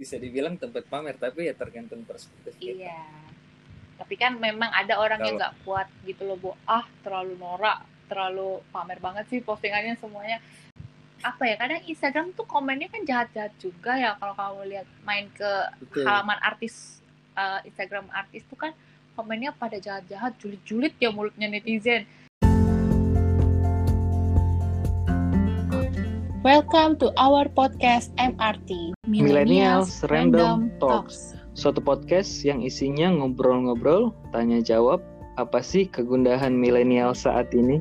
bisa dibilang tempat pamer tapi ya tergantung perspektif kita. Iya. Tapi kan memang ada orang yang Kalau- nggak kuat gitu loh, Bu. Ah, terlalu norak, terlalu pamer banget sih postingannya semuanya. Apa ya, kadang Instagram tuh komennya kan jahat-jahat juga ya kalau kamu lihat main ke Betul. halaman artis eh, Instagram artis tuh kan komennya pada jahat-jahat, julid-julid ya mulutnya netizen. Welcome to our podcast MRT Millennials Random Talks. Suatu podcast yang isinya ngobrol-ngobrol, tanya jawab, apa sih kegundahan milenial saat ini?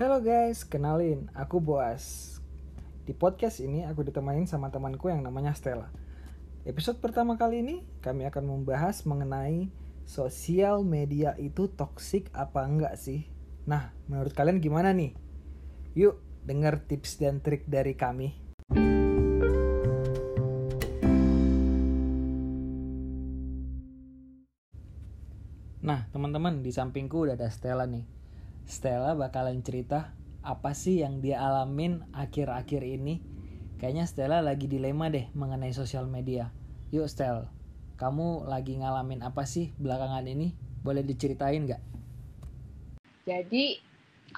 Halo guys, kenalin, aku Boas. Di podcast ini aku ditemanin sama temanku yang namanya Stella. Episode pertama kali ini kami akan membahas mengenai sosial media itu toksik apa enggak sih? Nah, menurut kalian gimana nih? Yuk, dengar tips dan trik dari kami. Nah, teman-teman, di sampingku udah ada Stella nih. Stella bakalan cerita apa sih yang dia alamin akhir-akhir ini. Kayaknya Stella lagi dilema deh mengenai sosial media. Yuk Stel, kamu lagi ngalamin apa sih belakangan ini? Boleh diceritain nggak? Jadi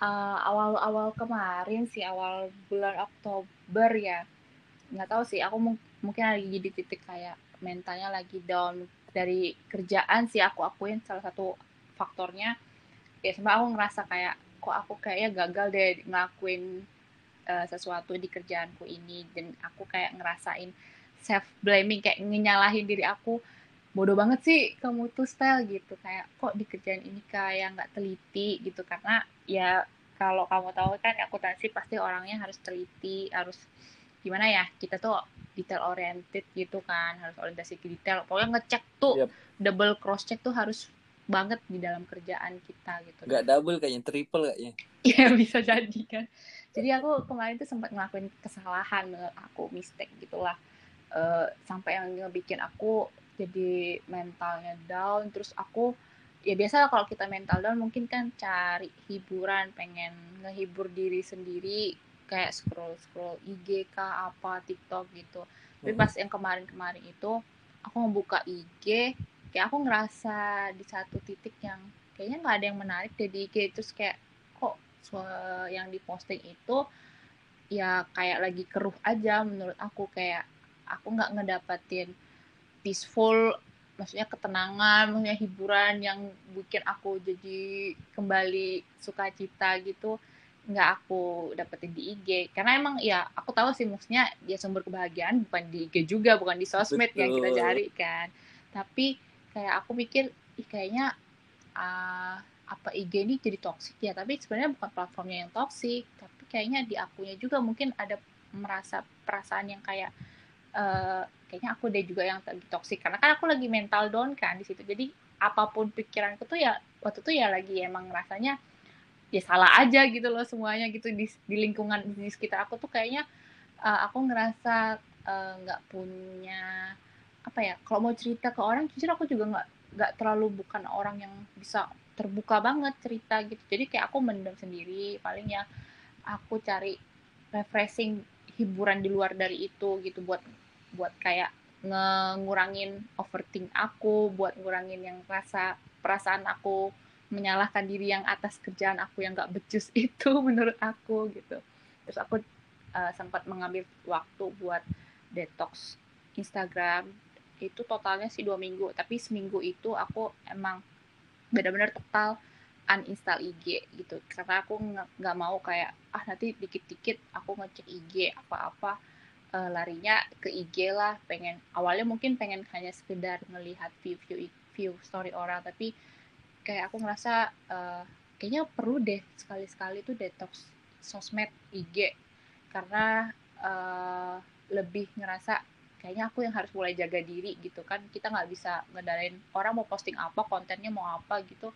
uh, awal-awal kemarin sih awal bulan Oktober ya nggak tahu sih aku mung- mungkin lagi di titik kayak mentalnya lagi down dari kerjaan sih aku akuin salah satu faktornya. Ya sama aku ngerasa kayak kok aku kayaknya gagal deh ngelakuin uh, sesuatu di kerjaanku ini. Dan aku kayak ngerasain self blaming kayak nyalahin diri aku bodoh banget sih kamu tuh style gitu kayak kok di kerjaan ini kayak nggak teliti gitu karena ya kalau kamu tahu kan akuntansi pasti orangnya harus teliti harus gimana ya kita tuh detail oriented gitu kan harus orientasi ke detail pokoknya ngecek tuh Yap. double cross check tuh harus banget di dalam kerjaan kita gitu Nggak double kayaknya, triple kayaknya. Iya bisa jadi kan. Jadi aku kemarin tuh sempat ngelakuin kesalahan menurut aku mistake gitulah. Eh sampai yang ngebikin aku jadi mentalnya down. Terus aku ya biasa kalau kita mental down mungkin kan cari hiburan, pengen ngehibur diri sendiri kayak scroll scroll IG kah apa TikTok gitu. Tapi Mhm. pas yang kemarin-kemarin itu aku ngebuka IG kayak aku ngerasa di satu titik yang kayaknya nggak ada yang menarik deh di IG terus kayak kok yang diposting itu ya kayak lagi keruh aja menurut aku kayak aku nggak ngedapatin peaceful maksudnya ketenangan maksudnya hiburan yang bikin aku jadi kembali sukacita gitu nggak aku dapetin di IG karena emang ya aku tahu sih maksudnya ya sumber kebahagiaan bukan di IG juga bukan di sosmed yang kita Betul. cari kan. Tapi kayak aku mikir ih kayaknya ah, apa IG ini jadi toksik ya? Tapi sebenarnya bukan platformnya yang toksik tapi kayaknya di akunya juga mungkin ada merasa perasaan yang kayak eh kayaknya aku deh juga yang lagi toksik karena kan aku lagi mental down kan di situ. Jadi apa pun pikiranku tuh ya waktu itu ya lagi emang rasanya ya salah aja gitu loh semuanya gitu di, di lingkungan di sekitar aku tuh kayaknya eh, aku ngerasa eh, nggak punya apa ya kalau mau cerita ke orang jujur aku juga nggak nggak terlalu bukan orang yang bisa terbuka banget cerita gitu. Jadi kayak aku mendem sendiri paling ya aku cari refreshing hiburan di luar dari itu gitu buat buat kayak ngurangin overthink aku buat ngurangin yang rasa perasaan aku menyalahkan diri yang atas kerjaan aku yang nggak becus itu menurut aku gitu. Terus aku uh, sempat mengambil waktu buat detox Instagram. Itu totalnya sih dua minggu tapi seminggu itu aku emang benar-benar total uninstall IG gitu. Karena aku nggak mau kayak ah nanti dikit-dikit aku ngecek IG apa-apa eh, larinya ke IG lah pengen awalnya mungkin pengen hanya sekedar ngelihat view view view story orang tapi kayak aku ngerasa eh, kayaknya perlu deh sekali-sekali tuh detox sosmed IG karena eh, lebih ngerasa kayaknya aku yang harus mulai jaga diri gitu kan. Kita nggak bisa ngedalain orang mau posting apa kontennya mau apa gitu.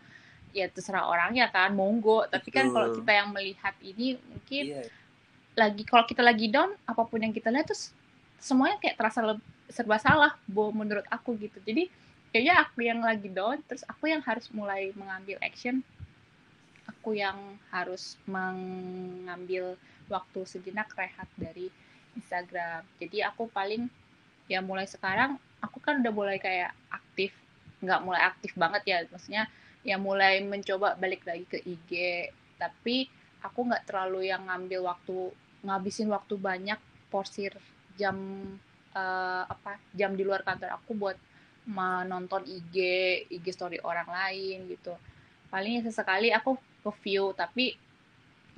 Ya terserah orangnya kan monggo. Tapi kan kalau kita yang melihat ini mungkin Iya, lagi kalau kita lagi down apa pun yang kita lihat terus semuanya kayak terasa serba salah bo menurut aku gitu. Jadi kayaknya aku yang lagi down terus aku yang harus mulai mengambil action. Aku yang harus mengambil waktu sejenak rehat dari Instagram. Jadi aku paling ya mulai sekarang aku kan udah mulai kayak aktif nggak mulai aktif banget ya. Maksudnya ya mulai mencoba balik lagi ke IG tapi aku nggak terlalu yang ngambil waktu ngabisin waktu banyak porsir jam uh, apa jam di luar kantor aku buat menonton IG IG story orang lain gitu. Paling sesekali aku ke view tapi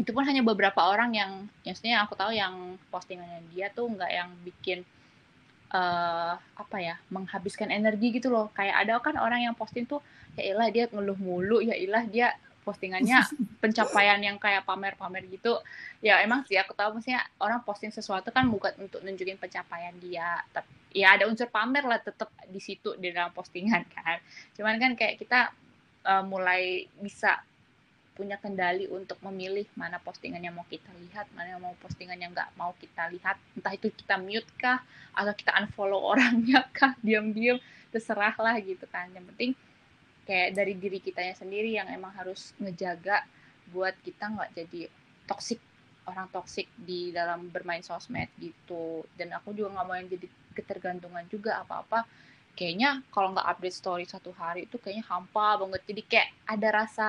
itu pun hanya beberapa orang yang maksudnya aku tahu yang postingannya dia tuh nggak yang bikin uh, apa ya menghabiskan energi gitu loh. Kayak ada kan orang yang posting tuh ya ilah dia ngeluh mulu ya ilah dia postingannya pencapaian yang kayak pamer-pamer gitu ya emang sih aku tahu maksudnya orang posting sesuatu kan bukan untuk nunjukin pencapaian dia tapi ya ada unsur pamer lah tetap di situ di dalam postingan kan cuman kan kayak kita uh, mulai bisa punya kendali untuk memilih mana postingan yang mau kita lihat, mana yang mau postingan yang nggak mau kita lihat. Entah itu kita mute kah, atau kita unfollow orangnya kah, diam-diam, terserah lah gitu kan. Yang penting kayak dari diri kitanya sendiri yang emang harus ngejaga buat kita nggak jadi toksik orang toksik di dalam bermain sosmed gitu. Dan aku juga nggak mau yang jadi ketergantungan juga apa-apa. Kayaknya kalau nggak update story satu hari itu kayaknya hampa banget. Jadi kayak ada rasa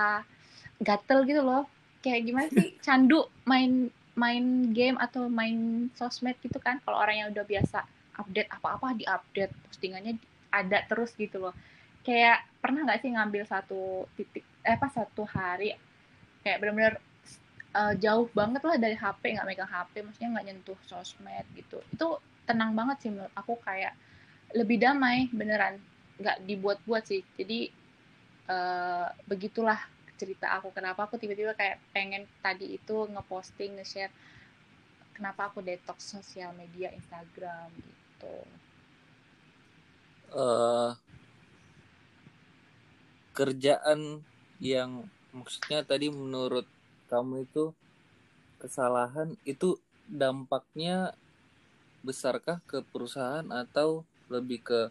gatel gitu loh. Kayak gimana sih candu main main game atau main sosmed gitu kan. Kalau orang yang udah biasa update apa-apa di update postingannya ada terus gitu loh kayak pernah nggak sih ngambil satu titik eh apa satu hari kayak benar-benar uh, jauh banget lah dari HP nggak megang HP maksudnya nggak nyentuh sosmed gitu. Itu tenang banget sih menurut aku kayak lebih damai beneran. Nggak dibuat-buat sih. Jadi uh, begitulah cerita aku. Kenapa aku tiba-tiba kayak pengen tadi itu ngeposting nge-share kenapa aku detox sosial media Instagram gitu. Uh, kerjaan yang maksudnya tadi menurut kamu itu kesalahan itu dampaknya besarkah ke perusahaan atau lebih ke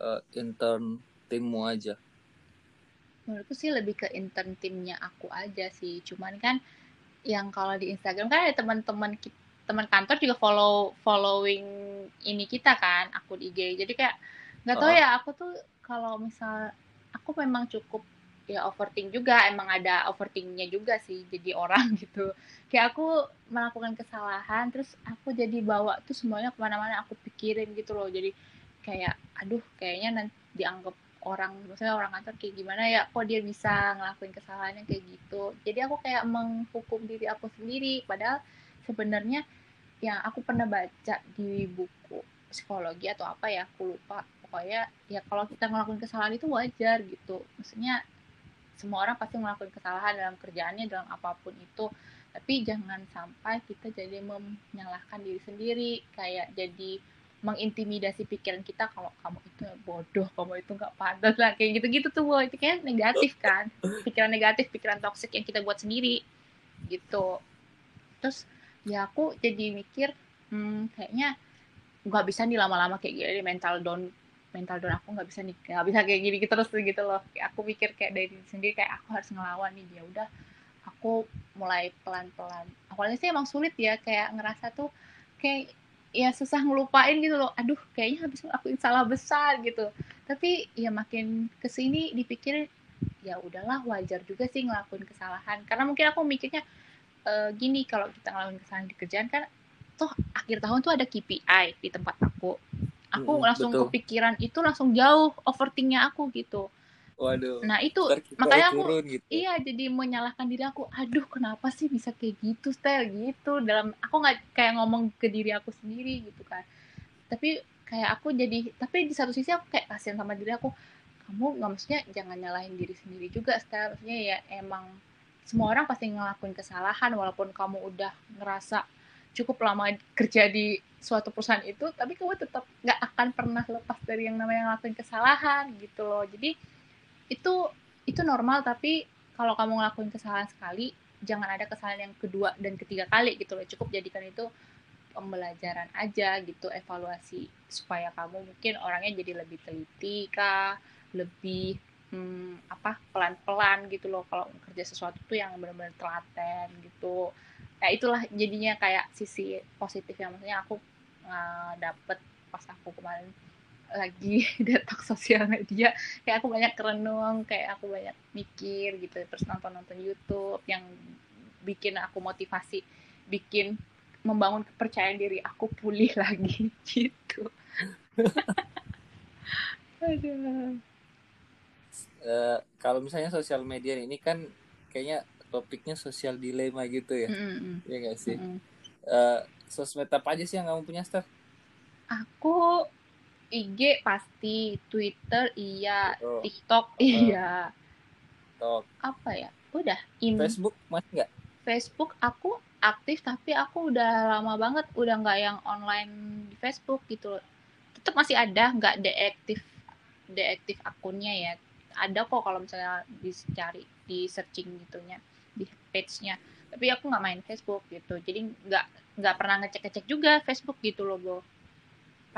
uh, intern timmu aja? menurutku sih lebih ke intern timnya aku aja sih cuman kan yang kalau di Instagram kan ada teman-teman teman kantor juga follow following ini kita kan aku di IG jadi kayak nggak tahu oh. ya aku tuh kalau misal aku memang cukup ya overthink juga. Emang ada overthinknya juga sih jadi orang gitu. Kayak aku melakukan kesalahan terus aku jadi bawa tuh semuanya ke mana-mana aku pikirin gitu loh. Jadi kayak aduh kayaknya nanti dianggap orang maksudnya orang kantor kayak gimana ya? Kok dia bisa ngelakuin kesalahannya kayak gitu? Jadi aku kayak menghukum diri aku sendiri. Padahal sebenarnya yang aku pernah baca di buku psikologi atau apa ya aku lupa pokoknya ya kalau kita ngelakuin kesalahan itu wajar gitu maksudnya semua orang pasti ngelakuin kesalahan dalam kerjaannya dalam apa pun itu tapi jangan sampai kita jadi menyalahkan diri sendiri kayak jadi mengintimidasi pikiran kita kalau kamu itu bodoh, kamu itu nggak pantas lah kayak gitu-gitu tuh, wow. itu kayak negatif kan, pikiran negatif, pikiran toksik yang kita buat sendiri gitu. Terus ya aku jadi mikir, hmm, kayaknya nggak bisa nih lama-lama kayak gini mental down mental down aku nggak bisa nih nggak bisa kayak gini gitu terus gitu loh. Aku pikir kayak dari diri sendiri kayak aku harus ngelawan nih dia udah aku mulai pelan-pelan. Awalnya sih emang sulit ya kayak ngerasa tuh kayak ya susah ngelupain gitu loh. Aduh kayaknya habis ngelakuin salah besar gitu. Tapi ya makin ke sini dipikirin ya udahlah wajar juga sih ngelakuin kesalahan. Karena mungkin aku mikirnya e, gini kalau kita ngelakuin kesalahan di kerjaan kan toh akhir tahun tuh ada KPI di tempat aku aku hmm, langsung betul. kepikiran itu langsung jauh overthinknya aku gitu Waduh. Nah itu makanya aku gitu. iya jadi menyalahkan diri aku. Aduh kenapa sih bisa kayak gitu style gitu dalam aku nggak kayak ngomong ke diri aku sendiri gitu kan. Tapi kayak aku jadi tapi di satu sisi aku kayak kasihan sama diri aku. Kamu nggak maksudnya jangan nyalahin diri sendiri juga style maksudnya ya emang semua orang pasti ngelakuin kesalahan walaupun kamu udah ngerasa cukup lama kerja di suatu perusahaan itu tapi kamu tetap nggak akan pernah lepas dari yang namanya ngelakuin kesalahan gitu loh. Jadi itu itu normal tapi kalau kamu ngelakuin kesalahan sekali jangan ada kesalahan yang kedua dan ketiga kali gitu loh. Cukup jadikan itu pembelajaran aja gitu evaluasi supaya kamu mungkin orangnya jadi lebih teliti kah lebih hmm, apa pelan-pelan gitu loh kalau kerja sesuatu tuh yang benar-benar telaten gitu. Ya itulah jadinya kayak sisi positif yang maksudnya aku uh, dapet pas aku kemarin lagi detox sosial media kayak aku banyak kerenung kayak aku banyak mikir gitu. Terus nonton nonton YouTube yang bikin aku motivasi bikin membangun kepercayaan diri aku pulih lagi gitu. Aduh. Uh, kalau misalnya sosial media ini kan kayaknya topiknya sosial dilema gitu ya, mm -hmm. ya gak sih? Mm -hmm. uh, sosmed apa aja sih yang kamu punya, Steph? Aku IG pasti, Twitter iya, oh. TikTok oh. iya. TikTok. Apa ya? Udah. Im Facebook masih nggak? Facebook aku aktif tapi aku udah lama banget udah nggak yang online di Facebook gitu. Tetap masih ada, nggak deaktif deaktif akunnya ya. Ada kok kalau misalnya dicari di searching gitunya di page-nya. Tapi aku nggak main Facebook gitu. Jadi nggak nggak pernah ngecek-ngecek juga Facebook gitu loh, Bo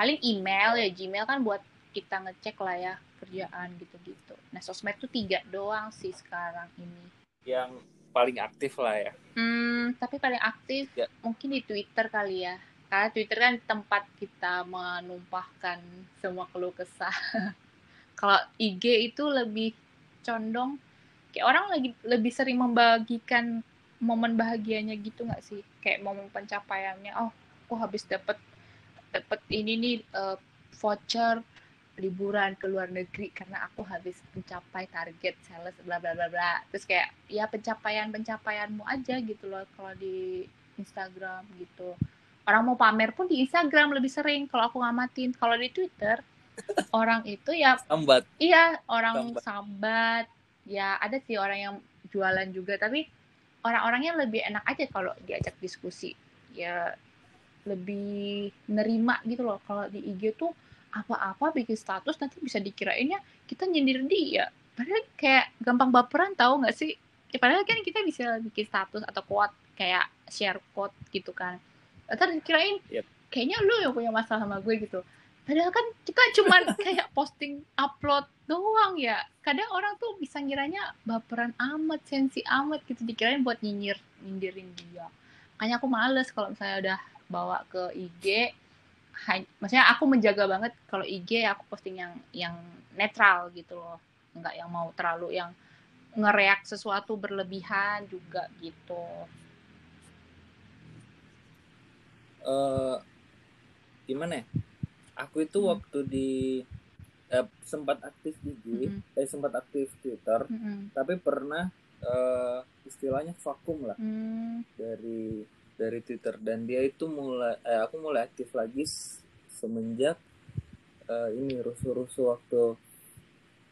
paling email ya Gmail kan buat kita ngecek lah ya kerjaan gitu-gitu. Nah sosmed tuh tiga doang sih sekarang ini. Yang paling aktif lah ya. Hmm, tapi paling aktif ya. mungkin di Twitter kali ya. Karena Twitter kan tempat kita menumpahkan semua keluh kesah. Kalau IG itu lebih condong kayak orang lagi lebih sering membagikan momen bahagianya gitu nggak sih? Kayak momen pencapaiannya. Oh, aku habis dapet dapat ini nih uh, voucher liburan ke luar negeri karena aku habis mencapai target sales bla bla bla bla terus kayak ya pencapaian pencapaianmu aja gitu loh kalau di Instagram gitu orang mau pamer pun di Instagram lebih sering kalau aku ngamatin kalau di Twitter orang itu ya sambat. iya orang sambat. sambat. Ya ada sih orang yang jualan juga tapi orang-orangnya lebih enak aja kalau diajak diskusi. Ya lebih nerima gitu loh. Kalau di IG tuh apa-apa bikin status nanti bisa dikirainnya kita nyindir dia. Padahal kayak gampang baperan tahu nggak sih? Ya, padahal kan kita bisa bikin status atau quote kayak share quote gitu kan. Ntar dikirain yep. kayaknya lu yang punya masalah sama gue gitu padahal kan kita cuman kayak posting upload doang ya. Kadang orang tuh bisa ngiranya baperan amat sensi amat gitu. Dikirain buat nyinyir nyindirin dia. Makanya aku males kalau misalnya udah bawa ke IG maksudnya aku menjaga banget kalau IG aku posting yang yang netral gitu loh. Nggak yang mau terlalu yang ngereak sesuatu berlebihan juga gitu. Uh, gimana ya aku itu hmm. waktu di eh, sempat aktif di IG -hmm. eh sempat aktif Twitter -hmm. tapi pernah uh, istilahnya vakum lah mm. dari dari Twitter dan dia itu mulai eh, aku mulai aktif lagi semenjak uh, ini rusuh-rusuh waktu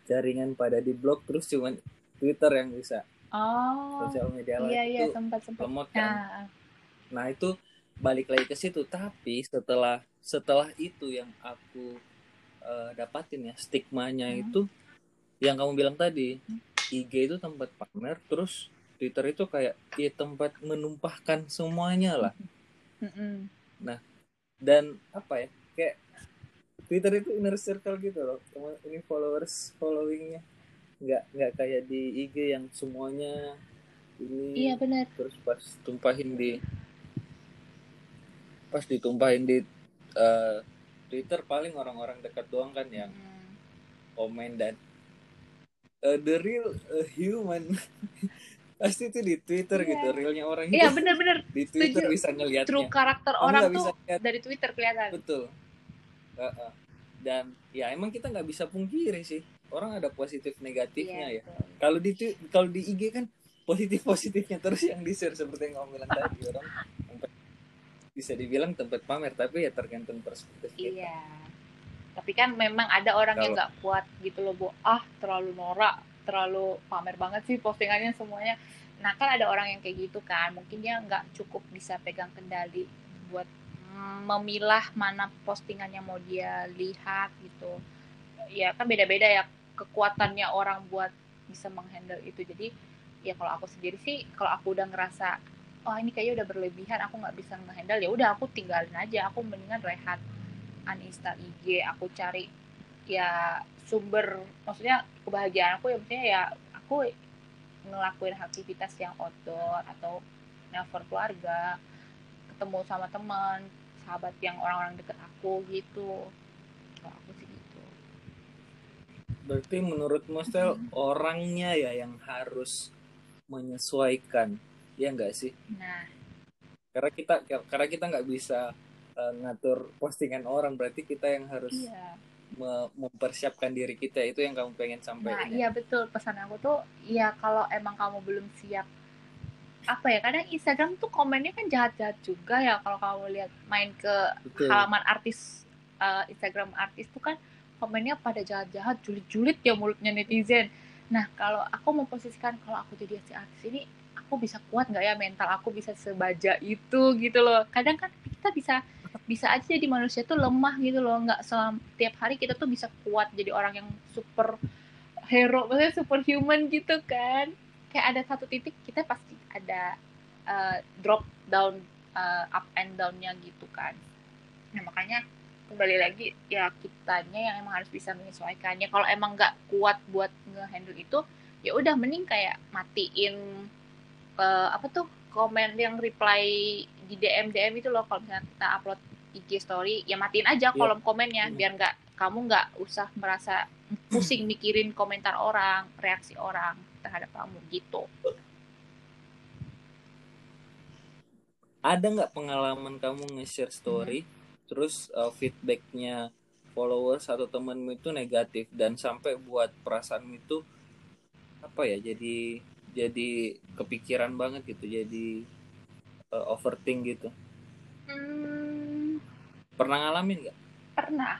jaringan pada di blog terus cuman Twitter yang bisa oh sosial media iya, iya, itu sempat, sempat. lemot kan nah. nah itu balik lagi ke situ tapi setelah setelah itu yang aku uh, dapatin ya stigmanya hmm. itu yang kamu bilang tadi hmm. IG itu tempat pamer terus Twitter itu kayak ya tempat menumpahkan semuanya lah. Nah, dan apa ya? Kayak Twitter itu inner circle gitu loh. Teman ini followers followingnya nggak nggak kayak di IG yang semuanya ini. Iya benar. Terus pas tumpahin di pas ditumpahin di uh, Twitter paling orang-orang dekat doang kan yang hmm. komen dan uh, the real uh, human pasti itu di Twitter yeah. gitu realnya orang iya yeah, benar-benar di Twitter Setuju. bisa ngelihatnya true karakter Kamu orang tuh lihat. dari Twitter kelihatan betul uh -uh. dan ya emang kita nggak bisa pungkiri sih orang ada positif negatifnya yeah, ya kalau di kalau di IG kan positif positifnya terus yang di share seperti yang kamu bilang tadi orang bisa dibilang tempat pamer tapi ya tergantung perspektif kita. iya. Tapi kan memang ada orang Kalo... yang nggak kuat gitu loh bu. Ah terlalu norak terlalu pamer banget sih postingannya semuanya. Nah kan ada orang yang kayak gitu kan. Mungkin dia nggak cukup bisa pegang kendali buat memilah mana postingan yang mau dia lihat gitu. Ya kan beda-beda ya kekuatannya orang buat bisa menghandle itu. Jadi ya kalau aku sendiri sih kalau aku udah ngerasa oh ini kayaknya udah berlebihan aku nggak bisa menghandle ya udah aku tinggalin aja. Aku mendingan rehat uninstall IG aku cari ya sumber maksudnya kebahagiaan aku ya maksudnya ya aku ngelakuin aktivitas yang outdoor atau nelfon keluarga ketemu sama teman sahabat yang orang-orang deket aku gitu. Kalau aku sih gitu. Berarti menurut Mostel hmm. orangnya ya yang harus menyesuaikan ya enggak sih nah karena kita karena kita nggak bisa uh, ngatur postingan orang berarti kita yang harus iya mempersiapkan diri kita itu yang kamu pengen sampaikan. Nah, iya betul pesan aku tuh ya kalau emang kamu belum siap apa ya kadang Instagram tuh komennya kan jahat-jahat juga ya kalau kamu lihat main ke betul. halaman artis uh, Instagram artis tuh kan komennya pada jahat-jahat julid-julid ya mulutnya netizen. Nah kalau aku memposisikan kalau aku jadi si artis ini aku bisa kuat nggak ya? Mental aku bisa sebaja itu gitu loh. Kadang kan kita bisa bisa aja jadi manusia tuh lemah gitu loh. Nggak selam tiap hari kita tuh bisa kuat jadi orang yang super hero maksudnya super human gitu kan. Kayak ada satu titik kita pasti ada uh, drop down uh, up and downnya gitu kan. Nah makanya kembali lagi ya kitanya yang emang harus bisa menyesuaikannya kalau emang nggak kuat buat ngehandle itu ya udah mending kayak matiin uh, apa tuh komen yang reply di DM DM itu loh kalau misalnya kita upload IG story ya matiin aja yeah. kolom komennya hmm. biar nggak kamu nggak usah merasa pusing mikirin komentar orang reaksi orang terhadap kamu gitu ada nggak pengalaman kamu nge-share story hmm. Terus uh, feedbacknya followers atau temenmu itu negatif dan sampai buat perasaanmu itu apa ya jadi jadi kepikiran banget gitu jadi uh, overthink gitu. Hmm. pernah ngalamin nggak? Pernah.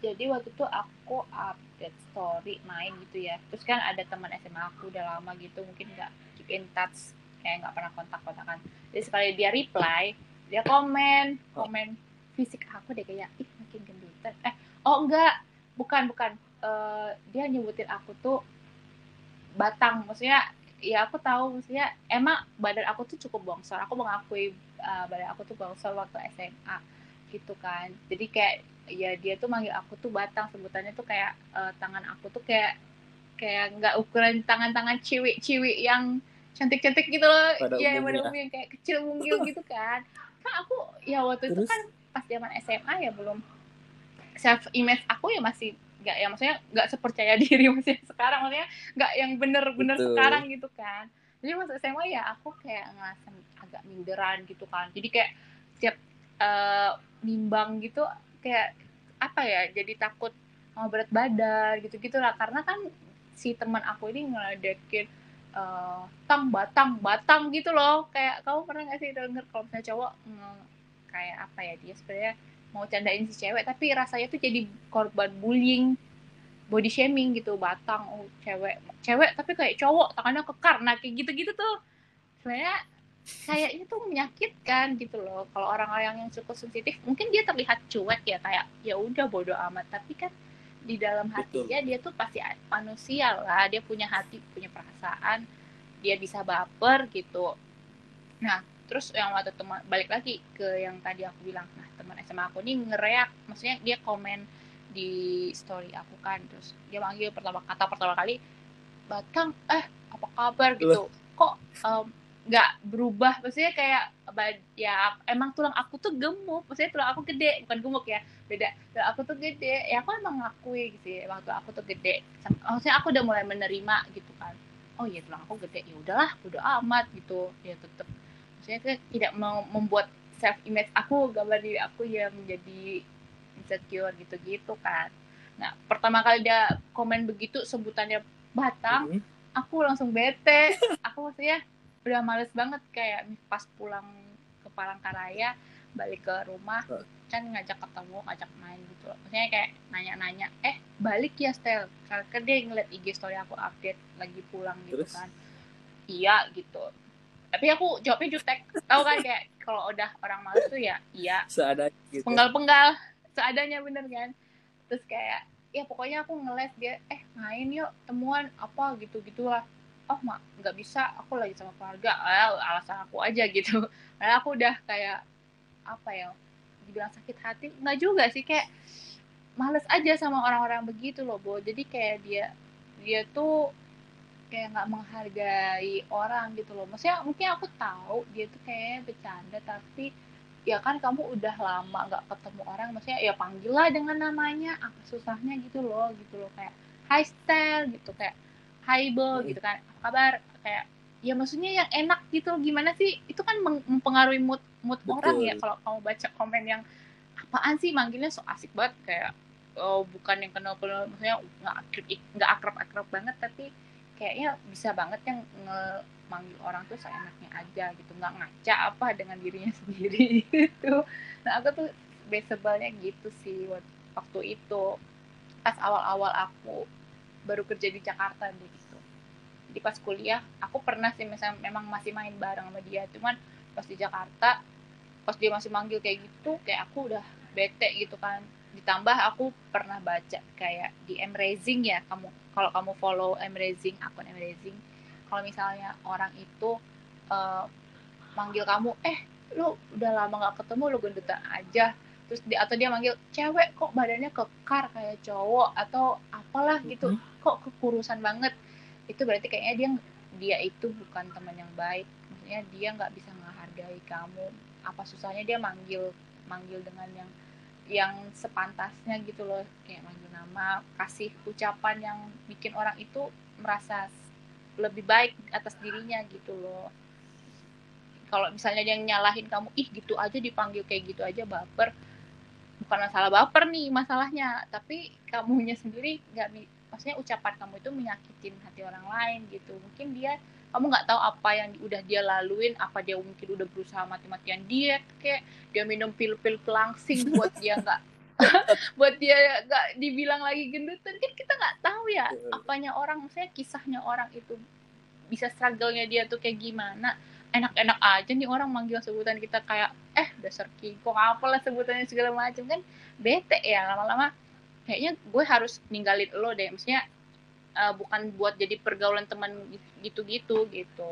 Jadi waktu itu aku update story main gitu ya. Terus kan ada teman SMA aku udah lama gitu mungkin nggak keep in touch kayak nggak pernah kontak-kontakan. Jadi sekali dia reply dia komen komen fisik aku deh kayak ih makin gendutan. Eh oh enggak. Bukan bukan. Uh, dia nyebutin aku tuh batang. Maksudnya ya aku tahu maksudnya emang badan aku tuh cukup bongsor. Aku mengakui uh, badan aku tuh bongsor waktu SMA gitu kan. Jadi kayak ya dia tuh manggil aku tuh batang. Sebutannya tuh kayak uh, tangan aku tuh kayak kayak nggak ukuran tangan-tangan ciwi-ciwi yang cantik-cantik gitu loh. Ya yang pada umumnya kayak kecil mungil gitu kan. Kan aku ya waktu Terus? itu kan pas zaman SMA ya belum. Self image aku ya masih nggak ya maksudnya nggak sepercaya diri masih sekarang maksudnya nggak yang bener-bener sekarang gitu kan. Jadi masa SMA ya aku kayak ngerasa agak minderan gitu kan. Jadi kayak setiap uh, nimbang gitu kayak apa ya jadi takut mau berat badan gitu gitulah karena kan si teman aku ini ngeledekin uh, tang batang batang gitu loh. Kayak kamu pernah nggak sih denger kalau misalnya cowok kayak apa ya dia sebenarnya mau candain si cewek tapi rasanya tuh jadi korban bullying body shaming gitu batang oh cewek cewek tapi kayak cowok tangannya kekar. Nah kayak gitu-gitu tuh sebenarnya kayaknya tuh menyakitkan gitu loh. Kalau orang-orang yang cukup sensitif mungkin dia terlihat cuek ya kayak ya udah bodoh amat. Tapi kan di dalam hatinya dia tuh pasti manusia lah. Dia punya hati punya perasaan. Dia bisa baper gitu. Nah terus yang waktu teman balik lagi ke yang tadi aku bilang nah teman SMA aku nih ngereak maksudnya dia komen di story aku kan terus dia manggil pertama kata pertama kali batang eh apa kabar? Gitu. Kok nggak um, berubah? Maksudnya kayak ya emang tulang aku tuh gemuk maksudnya tulang aku gede bukan gemuk ya beda. Tulang aku tuh gede. Ya aku emang ngakui gitu ya waktu aku tuh gede. Maksudnya aku udah mulai menerima gitu kan. Oh iya tulang aku gede. Ya udahlah udah amat gitu. Ya tetep maksudnya itu tidak mau membuat self image aku gambar diri aku yang menjadi insecure gitu-gitu kan nah pertama kali dia komen begitu sebutannya batang mm -hmm. aku langsung bete aku maksudnya udah males banget kayak pas pulang ke Palangkaraya balik ke rumah kan ngajak ketemu ngajak main gitu loh. maksudnya kayak nanya-nanya eh balik ya Stel karena dia ngeliat IG story aku update lagi pulang gitu Terus? kan iya gitu tapi aku jawabnya jutek. Tahu kan kayak kalau udah orang males tuh ya iya. Seadanya gitu. penggal-penggal. Seadanya bener kan? Terus kayak ya pokoknya aku ngeles dia eh main yuk temuan apa gitu gitulah oh mak nggak bisa aku lagi sama keluarga. Eh, alasan aku aja gitu. Karena aku udah kayak apa ya dibilang sakit hati. Nggak juga sih kayak males aja sama orang-orang begitu loh Bo. Jadi kayak dia dia tuh kayak nggak menghargai orang gitu loh. Maksudnya mungkin aku tahu dia tuh kayak bercanda tapi ya kan kamu udah lama nggak ketemu orang maksudnya ya panggil lah dengan namanya apa susahnya gitu loh gitu loh. Kayak hi style gitu kayak hi bo gitu kan. Apa kabar? Kayak ya maksudnya yang enak gitu gimana sih? Itu kan mempengaruhi mood mood Betul. orang ya kalau kamu baca komen yang apaan sih manggilnya so asik banget? Kayak oh bukan yang kenal kenal maksudnya nggak akrab nggak akrab akrab banget tapi kayaknya bisa banget yang manggil orang tuh seenaknya aja gitu. Nggak ngaca apa dengan dirinya sendiri gitu. Nah aku tuh basebalnya gitu sih waktu itu. Pas awal-awal aku baru kerja di Jakarta deh gitu. Jadi pas kuliah aku pernah sih misalnya memang masih main bareng sama dia. Cuman pas di Jakarta pas dia masih manggil kayak gitu kayak aku udah bete gitu kan ditambah aku pernah baca kayak di M Raising ya kamu kalau kamu follow M Raising akun M Raising kalau misalnya orang itu uh, manggil kamu eh lu udah lama gak ketemu lu gendutan aja. Terus di, atau dia manggil cewek kok badannya kekar kayak cowok? Atau apalah gitu. Mm-hmm. kok kekurusan banget. Itu berarti kayaknya dia dia itu bukan teman yang baik. Maksudnya dia nggak bisa menghargai kamu. Apa susahnya dia manggil manggil dengan yang yang sepantasnya gitu loh kayak manggil nama kasih ucapan yang bikin orang itu merasa lebih baik atas dirinya gitu loh. Kalau misalnya dia nyalahin kamu ih gitu aja dipanggil kayak gitu aja baper. Bukan masalah baper nih masalahnya tapi kamunya sendiri nggak maksudnya ucapan kamu itu menyakitin hati orang lain gitu. Mungkin dia kamu nggak tahu apa yang udah dia laluin apa dia mungkin udah berusaha mati-matian diet kayak dia minum pil-pil pelangsing buat dia nggak buat dia nggak dibilang lagi gendutan kan kita nggak tahu ya apanya orang saya kisahnya orang itu bisa struggle-nya dia tuh kayak gimana. Enak-enak aja nih orang manggil sebutan kita kayak eh dasar kiko apalah sebutannya segala macam kan bete ya lama-lama. Kayaknya gue harus ninggalin lo deh maksudnya uh, bukan buat jadi pergaulan teman gitu-gitu gitu.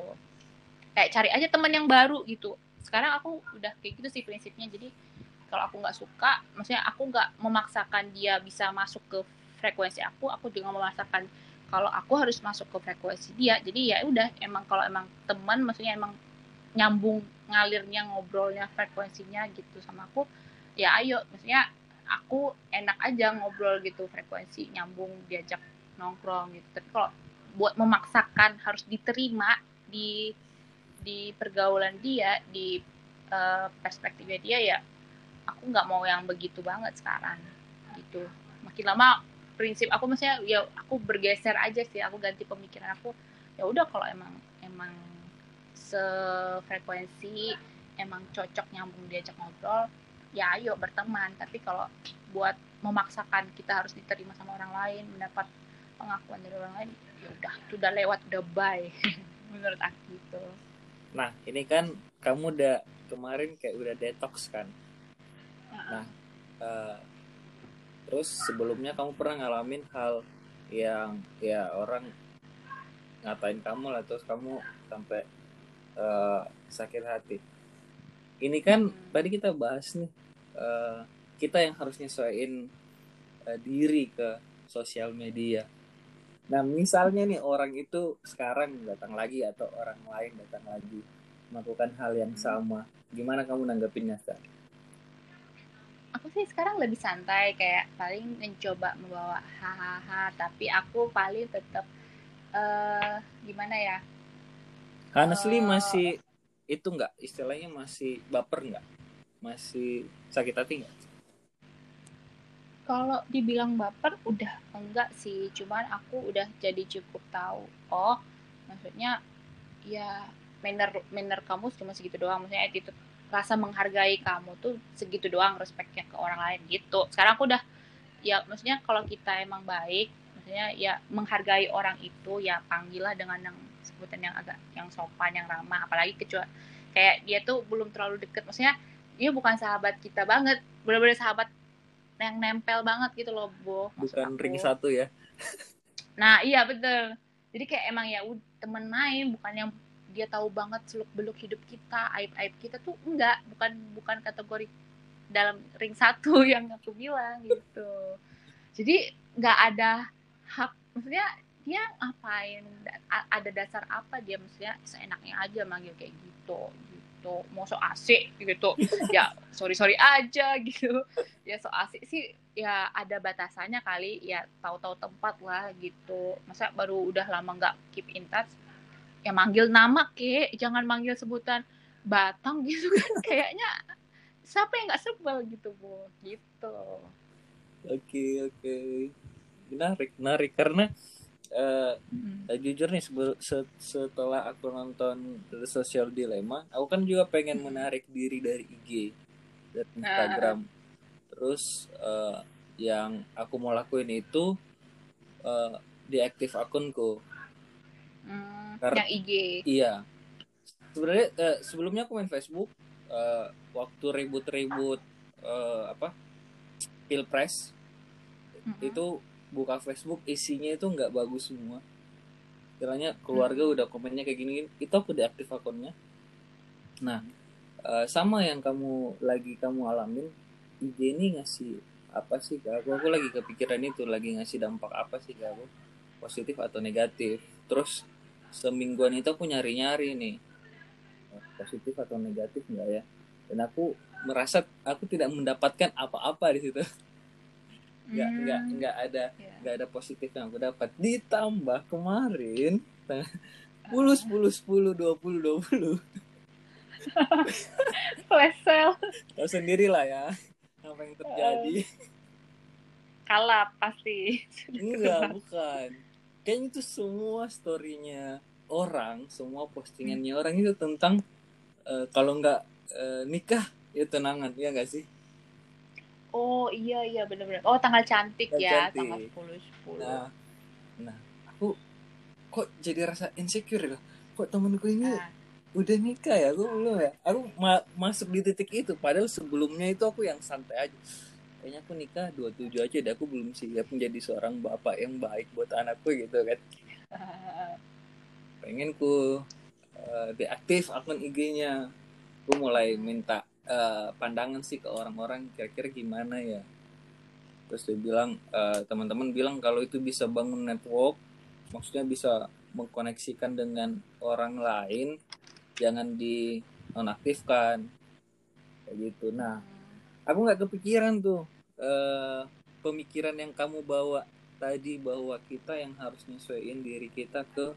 Kayak cari aja teman yang baru gitu. Sekarang aku udah kayak gitu sih prinsipnya. Jadi kalau aku nggak suka maksudnya aku nggak memaksakan dia bisa masuk ke frekuensi aku aku juga memaksakan kalau aku harus masuk ke frekuensi dia. Jadi ya udah emang kalau emang teman maksudnya emang nyambung ngalirnya ngobrolnya frekuensinya gitu sama aku ya ayo. Maksudnya aku enak aja ngobrol gitu frekuensi nyambung diajak nongkrong gitu. Tapi kalau buat memaksakan harus diterima di di pergaulan dia di uh, perspektifnya dia ya aku nggak mau yang begitu banget sekarang gitu. Makin lama prinsip aku maksudnya ya aku bergeser aja sih aku ganti pemikiran aku. Ya udah kalau emang emang sefrekuensi emang cocok nyambung diajak ngobrol ya ayo berteman. Tapi kalau buat memaksakan kita harus diterima sama orang lain mendapat pengakuan dari orang lain ya udah sudah lewat udah bye menurut aku itu nah ini kan kamu udah kemarin kayak udah detox kan Nah, uh, terus sebelumnya kamu pernah ngalamin hal yang ya orang ngatain kamu lah terus kamu sampai uh, sakit hati. Ini kan hmm. tadi kita bahas nih uh, kita yang harus nyesuaiin uh, diri ke sosial media. Nah, misalnya nih orang itu sekarang datang lagi atau orang lain datang lagi melakukan hal yang sama, gimana kamu nanggepinnya sekarang? aku sih sekarang lebih santai kayak paling mencoba membawa hahaha tapi aku paling tetap uh, gimana ya? Honestly uh, masih itu enggak istilahnya masih baper enggak masih sakit hati enggak kalau dibilang baper udah enggak sih. Cuman aku udah jadi cukup tahu oh maksudnya ya manner manner kamu cuma segitu doang. Maksudnya attitude rasa menghargai kamu tuh segitu doang respeknya ke orang lain gitu. Sekarang aku udah ya maksudnya kalau kita emang baik maksudnya ya menghargai orang itu ya panggillah dengan yang sebutan yang agak yang sopan yang ramah. Apalagi kecuali kayak dia tuh belum terlalu deket. Maksudnya dia bukan sahabat kita banget. Bener-bener sahabat yang nempel banget gitu loh bu bukan aku. ring satu ya? Nah iya betul. Jadi kayak emang ya temen main bukan yang dia tahu banget seluk beluk hidup kita aib aib kita tuh enggak bukan bukan kategori dalam ring satu yang aku bilang gitu. Jadi nggak ada hak maksudnya dia ngapain ada dasar apa dia maksudnya seenaknya aja manggil kayak gitu gitu. Mau so asik gitu. Ya sorry sorry aja gitu. Ya so asik sih ya ada batasannya kali. Ya tahu-tahu tempat lah gitu. Masa baru udah lama nggak keep in touch? Ya manggil nama ke jangan manggil sebutan batang gitu kan. Kayaknya siapa yang nggak sebel gitu bu? Gitu. Oke okay, oke. Okay. menarik menarik. Karena uh, hmm. jujur nih setelah aku nonton The Social Dilemma aku kan juga pengen menarik diri dari IG dari ah. Instagram uh. terus uh, yang aku mau lakuin itu uh, diaktif akunku hmm, Karena, yang IG iya sebenarnya uh, sebelumnya aku main Facebook uh, waktu ribut-ribut uh, apa pilpres mm -hmm. itu buka Facebook isinya itu nggak bagus semua. Istilahnya keluarga hmm. udah komennya kayak gini, itu aku deaktif akunnya. Nah uh, sama yang kamu lagi kamu alamin IG ini ngasih apa sih ke aku aku lagi kepikiran itu lagi ngasih dampak apa sih ke aku positif atau negatif? Terus semingguan itu aku nyari nyari nih positif atau negatif enggak ya? Dan aku merasa aku tidak mendapatkan apa-apa di situ nggak hmm. nggak nggak ada yeah. nggak ada positif yang aku dapat. Ditambah kemarin sepuluh sepuluh sepuluh dua puluh dua puluh. Flash sale. Tahu sendiri lah ya apa yang terjadi. Uh, kalap pasti. Enggak bukan. Kayaknya itu semua storynya orang semua postingannya hmm. orang itu tentang uh, kalau nggak uh, nikah ya tenangan ya nggak sih Oh iya iya benar-benar. Oh tanggal cantik tanggal ya, cantik. tanggal 10 10. Nah, nah, aku kok jadi rasa insecure ya. Kok temenku ini nah. udah nikah ya, aku belum ya. Aku ma masuk di titik itu padahal sebelumnya itu aku yang santai aja. Kayaknya aku nikah 27 aja deh, aku belum siap menjadi seorang bapak yang baik buat anakku gitu kan. Pengen ku uh, deaktif akun IG-nya. Aku mulai minta uh, pandangan sih ke orang-orang kira-kira gimana ya. Terus dia bilang uh, teman-teman bilang kalau itu bisa bangun network maksudnya bisa mengkoneksikan dengan orang lain jangan di nonaktifkan kayak gitu. Nah aku nggak kepikiran tuh uh, pemikiran yang kamu bawa tadi bahwa kita yang harus nyesuaiin diri kita ke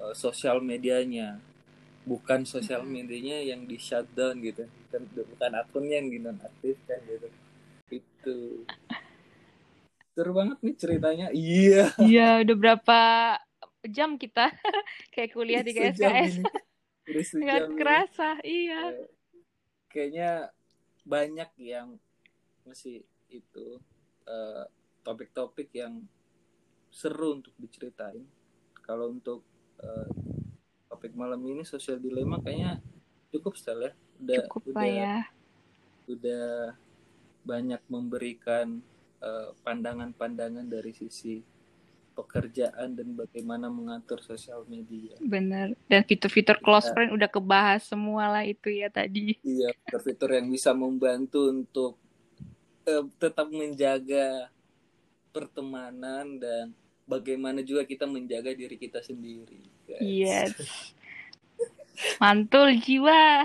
uh, sosial medianya bukan sosial medianya yang di shutdown gitu. Bukan bukan akunnya yang dinonaktifkan gitu. Itu. Seru banget nih ceritanya. Iya. Iya udah berapa jam kita? Kayak kuliah di KSKS nggak kerasa iya. Kayaknya banyak yang masih itu uh, topik-topik yang seru untuk diceritain. Kalau untuk uh, topik malam ini sosial dilema kayaknya cukup setel ya udah cukup udah ya. udah banyak memberikan pandangan pandangan-pandangan dari sisi pekerjaan dan bagaimana mengatur sosial media. Benar. Dan fitur-fitur close ya. friend udah kebahas semua lah itu ya tadi. Iya, fitur-fitur yang bisa membantu untuk uh, tetap menjaga pertemanan dan bagaimana juga kita menjaga diri kita sendiri. Yes. Mantul jiwa.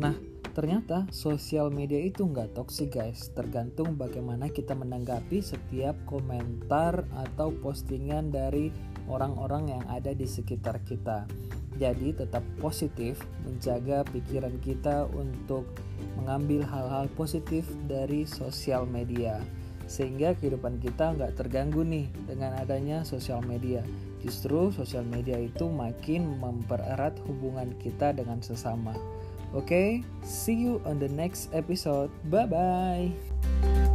nah, ternyata sosial media itu nggak toksik guys. Tergantung bagaimana kita menanggapi setiap komentar atau postingan dari orang-orang yang ada di sekitar kita. Jadi tetap positif, menjaga pikiran kita untuk mengambil hal-hal positif dari sosial media. Sehingga kehidupan kita nggak terganggu nih dengan adanya sosial media. Justru sosial media itu makin mempererat hubungan kita dengan sesama. Oke, okay? see you on the next episode. Bye bye.